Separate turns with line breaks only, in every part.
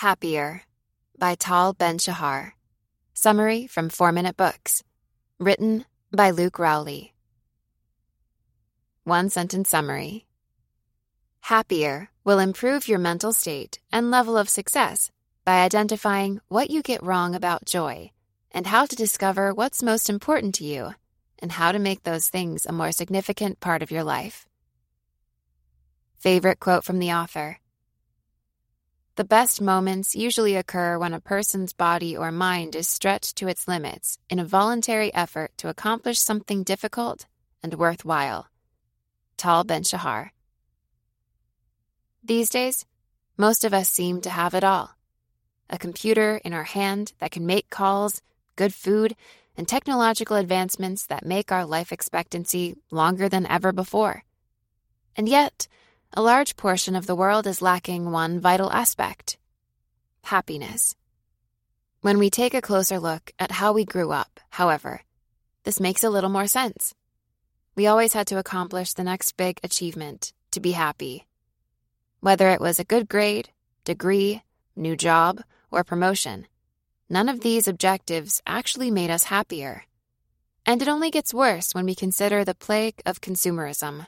Happier by Tal Ben Shahar. Summary from 4 Minute Books. Written by Luke Rowley. One sentence summary Happier will improve your mental state and level of success by identifying what you get wrong about joy and how to discover what's most important to you and how to make those things a more significant part of your life. Favorite quote from the author The best moments usually occur when a person's body or mind is stretched to its limits in a voluntary effort to accomplish something difficult and worthwhile. Tal Ben Shahar. These days, most of us seem to have it all a computer in our hand that can make calls, good food, and technological advancements that make our life expectancy longer than ever before. And yet, a large portion of the world is lacking one vital aspect happiness. When we take a closer look at how we grew up, however, this makes a little more sense. We always had to accomplish the next big achievement to be happy. Whether it was a good grade, degree, new job, or promotion, none of these objectives actually made us happier. And it only gets worse when we consider the plague of consumerism.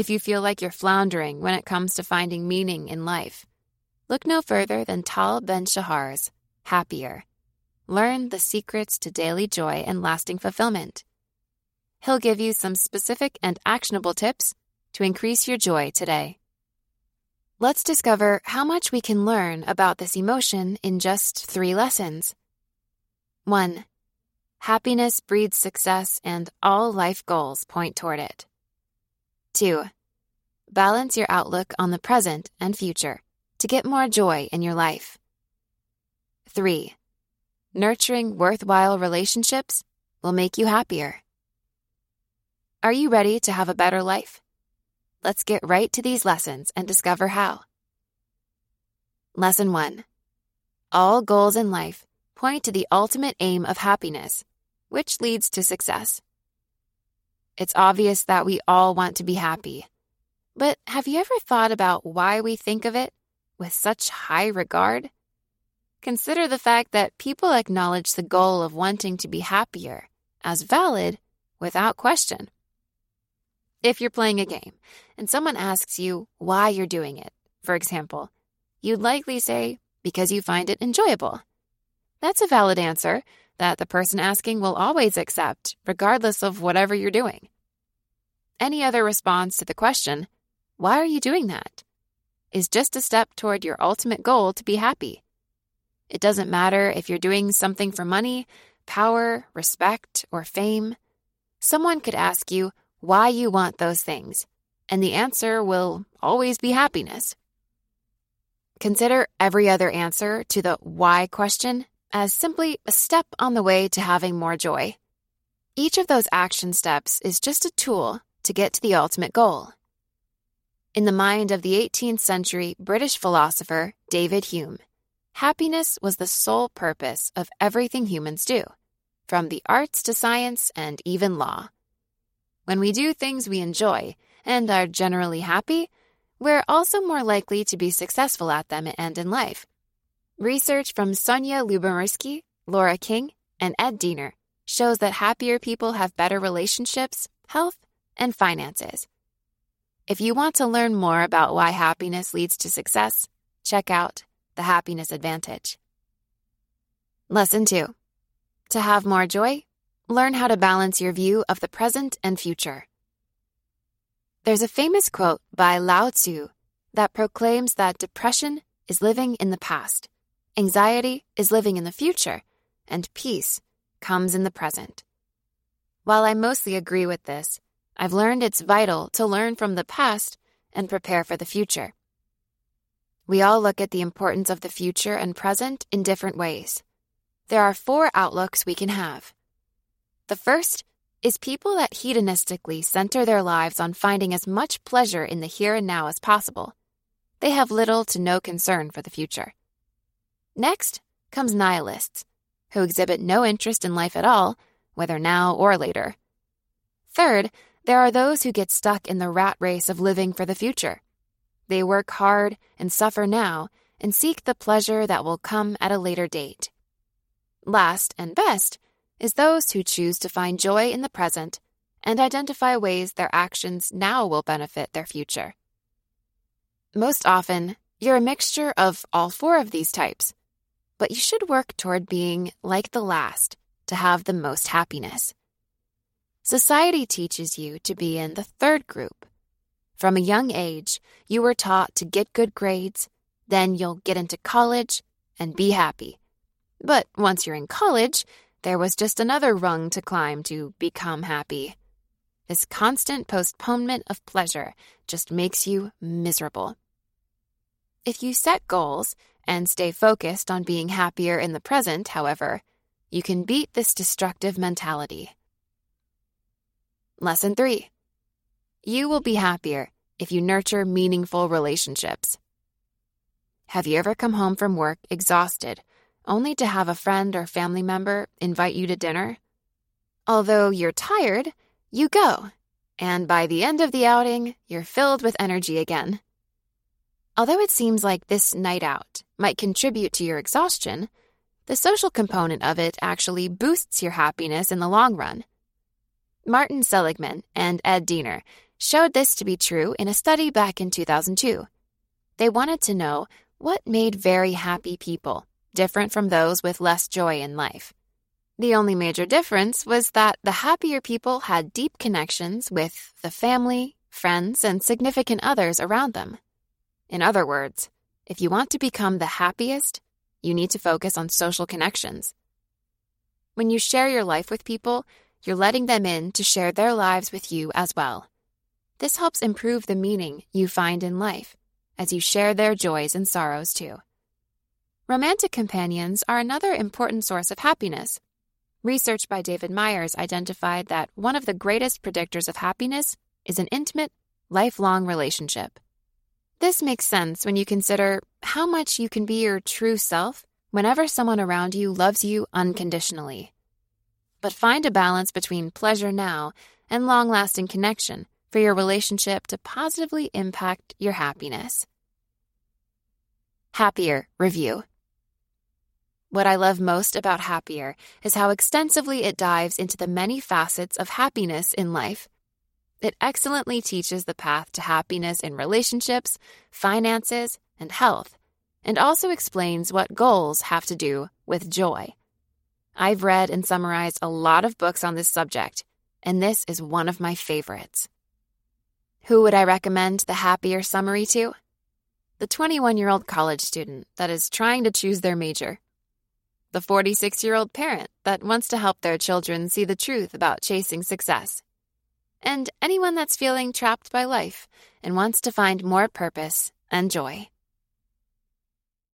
If you feel like you're floundering when it comes to finding meaning in life, look no further than Tal Ben Shahar's Happier. Learn the secrets to daily joy and lasting fulfillment. He'll give you some specific and actionable tips to increase your joy today. Let's discover how much we can learn about this emotion in just three lessons. 1. Happiness breeds success, and all life goals point toward it. 2. Balance your outlook on the present and future to get more joy in your life. 3. Nurturing worthwhile relationships will make you happier. Are you ready to have a better life? Let's get right to these lessons and discover how. Lesson 1. All goals in life point to the ultimate aim of happiness, which leads to success. It's obvious that we all want to be happy. But have you ever thought about why we think of it with such high regard? Consider the fact that people acknowledge the goal of wanting to be happier as valid without question. If you're playing a game and someone asks you why you're doing it, for example, you'd likely say, because you find it enjoyable. That's a valid answer that the person asking will always accept, regardless of whatever you're doing. Any other response to the question, why are you doing that? is just a step toward your ultimate goal to be happy. It doesn't matter if you're doing something for money, power, respect, or fame. Someone could ask you why you want those things, and the answer will always be happiness. Consider every other answer to the why question as simply a step on the way to having more joy. Each of those action steps is just a tool to get to the ultimate goal. In the mind of the 18th century British philosopher David Hume, happiness was the sole purpose of everything humans do, from the arts to science and even law. When we do things we enjoy and are generally happy, we're also more likely to be successful at them and in life. Research from Sonja Lyubomirsky, Laura King, and Ed Diener shows that happier people have better relationships, health, and finances. If you want to learn more about why happiness leads to success, check out The Happiness Advantage. Lesson 2. To have more joy, learn how to balance your view of the present and future. There's a famous quote by Lao Tzu that proclaims that depression is living in the past Anxiety is living in the future, and peace comes in the present. While I mostly agree with this, I've learned it's vital to learn from the past and prepare for the future. We all look at the importance of the future and present in different ways. There are four outlooks we can have. The first is people that hedonistically center their lives on finding as much pleasure in the here and now as possible. They have little to no concern for the future. Next comes nihilists, who exhibit no interest in life at all, whether now or later. Third, there are those who get stuck in the rat race of living for the future. They work hard and suffer now and seek the pleasure that will come at a later date. Last and best is those who choose to find joy in the present and identify ways their actions now will benefit their future. Most often, you're a mixture of all four of these types, but you should work toward being like the last to have the most happiness. Society teaches you to be in the third group. From a young age, you were taught to get good grades, then you'll get into college and be happy. But once you're in college, there was just another rung to climb to become happy. This constant postponement of pleasure just makes you miserable. If you set goals and stay focused on being happier in the present, however, you can beat this destructive mentality. Lesson 3 You will be happier if you nurture meaningful relationships. Have you ever come home from work exhausted, only to have a friend or family member invite you to dinner? Although you're tired, you go, and by the end of the outing, you're filled with energy again. Although it seems like this night out might contribute to your exhaustion, the social component of it actually boosts your happiness in the long run. Martin Seligman and Ed Diener showed this to be true in a study back in 2002. They wanted to know what made very happy people different from those with less joy in life. The only major difference was that the happier people had deep connections with the family, friends, and significant others around them. In other words, if you want to become the happiest, you need to focus on social connections. When you share your life with people, you're letting them in to share their lives with you as well. This helps improve the meaning you find in life as you share their joys and sorrows too. Romantic companions are another important source of happiness. Research by David Myers identified that one of the greatest predictors of happiness is an intimate, lifelong relationship. This makes sense when you consider how much you can be your true self whenever someone around you loves you unconditionally. But find a balance between pleasure now and long lasting connection for your relationship to positively impact your happiness. Happier Review What I love most about Happier is how extensively it dives into the many facets of happiness in life it excellently teaches the path to happiness in relationships, finances, and health, and also explains what goals have to do with joy. I've read and summarized a lot of books on this subject, and this is one of my favorites. Who would I recommend the happier summary to? The 21 year old college student that is trying to choose their major. The 46 year old parent that wants to help their children see the truth about chasing success and anyone that's feeling trapped by life and wants to find more purpose and joy.